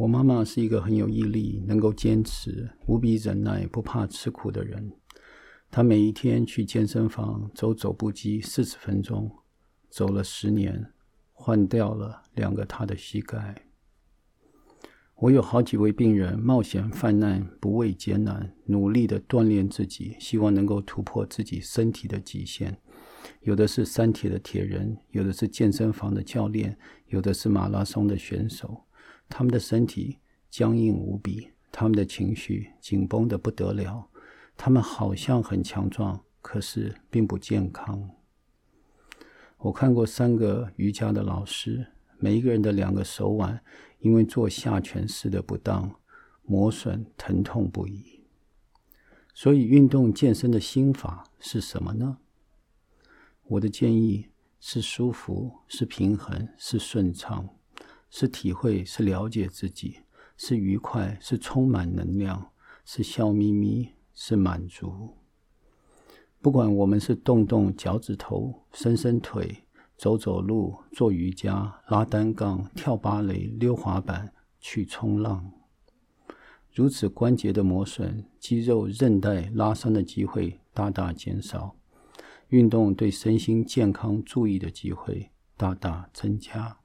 我妈妈是一个很有毅力、能够坚持、无比忍耐、不怕吃苦的人。她每一天去健身房走走步机四十分钟，走了十年，换掉了两个她的膝盖。我有好几位病人冒险犯难，不畏艰难，努力地锻炼自己，希望能够突破自己身体的极限。有的是三铁的铁人，有的是健身房的教练，有的是马拉松的选手。他们的身体僵硬无比，他们的情绪紧绷得不得了。他们好像很强壮，可是并不健康。我看过三个瑜伽的老师，每一个人的两个手腕。因为做下犬式的不当，磨损疼痛不已。所以，运动健身的心法是什么呢？我的建议是舒服，是平衡，是顺畅，是体会，是了解自己，是愉快，是充满能量，是笑眯眯，是满足。不管我们是动动脚趾头，伸伸腿。走走路、做瑜伽、拉单杠、跳芭蕾、溜滑板、去冲浪，如此关节的磨损、肌肉韧带拉伤的机会大大减少，运动对身心健康注意的机会大大增加。